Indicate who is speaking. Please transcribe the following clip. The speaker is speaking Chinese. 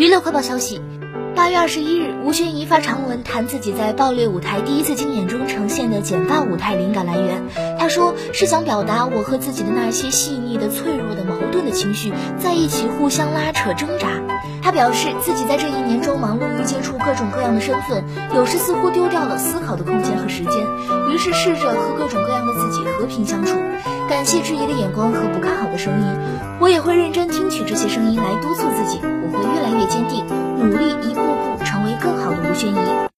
Speaker 1: 娱乐快报消息：八月二十一日，吴宣仪发长文谈自己在爆裂舞台第一次经演中呈现的剪发舞台灵感来源。他说是想表达我和自己的那些细腻的、脆弱的、矛盾的情绪在一起互相拉扯挣扎。他表示自己在这一年中忙碌于接触各种各样的身份，有时似乎丢掉了思考的空间和时间，于是试着和各种各样的自己和平相处。感谢质疑的眼光和不看好的声音，我也会认真听取这些声音来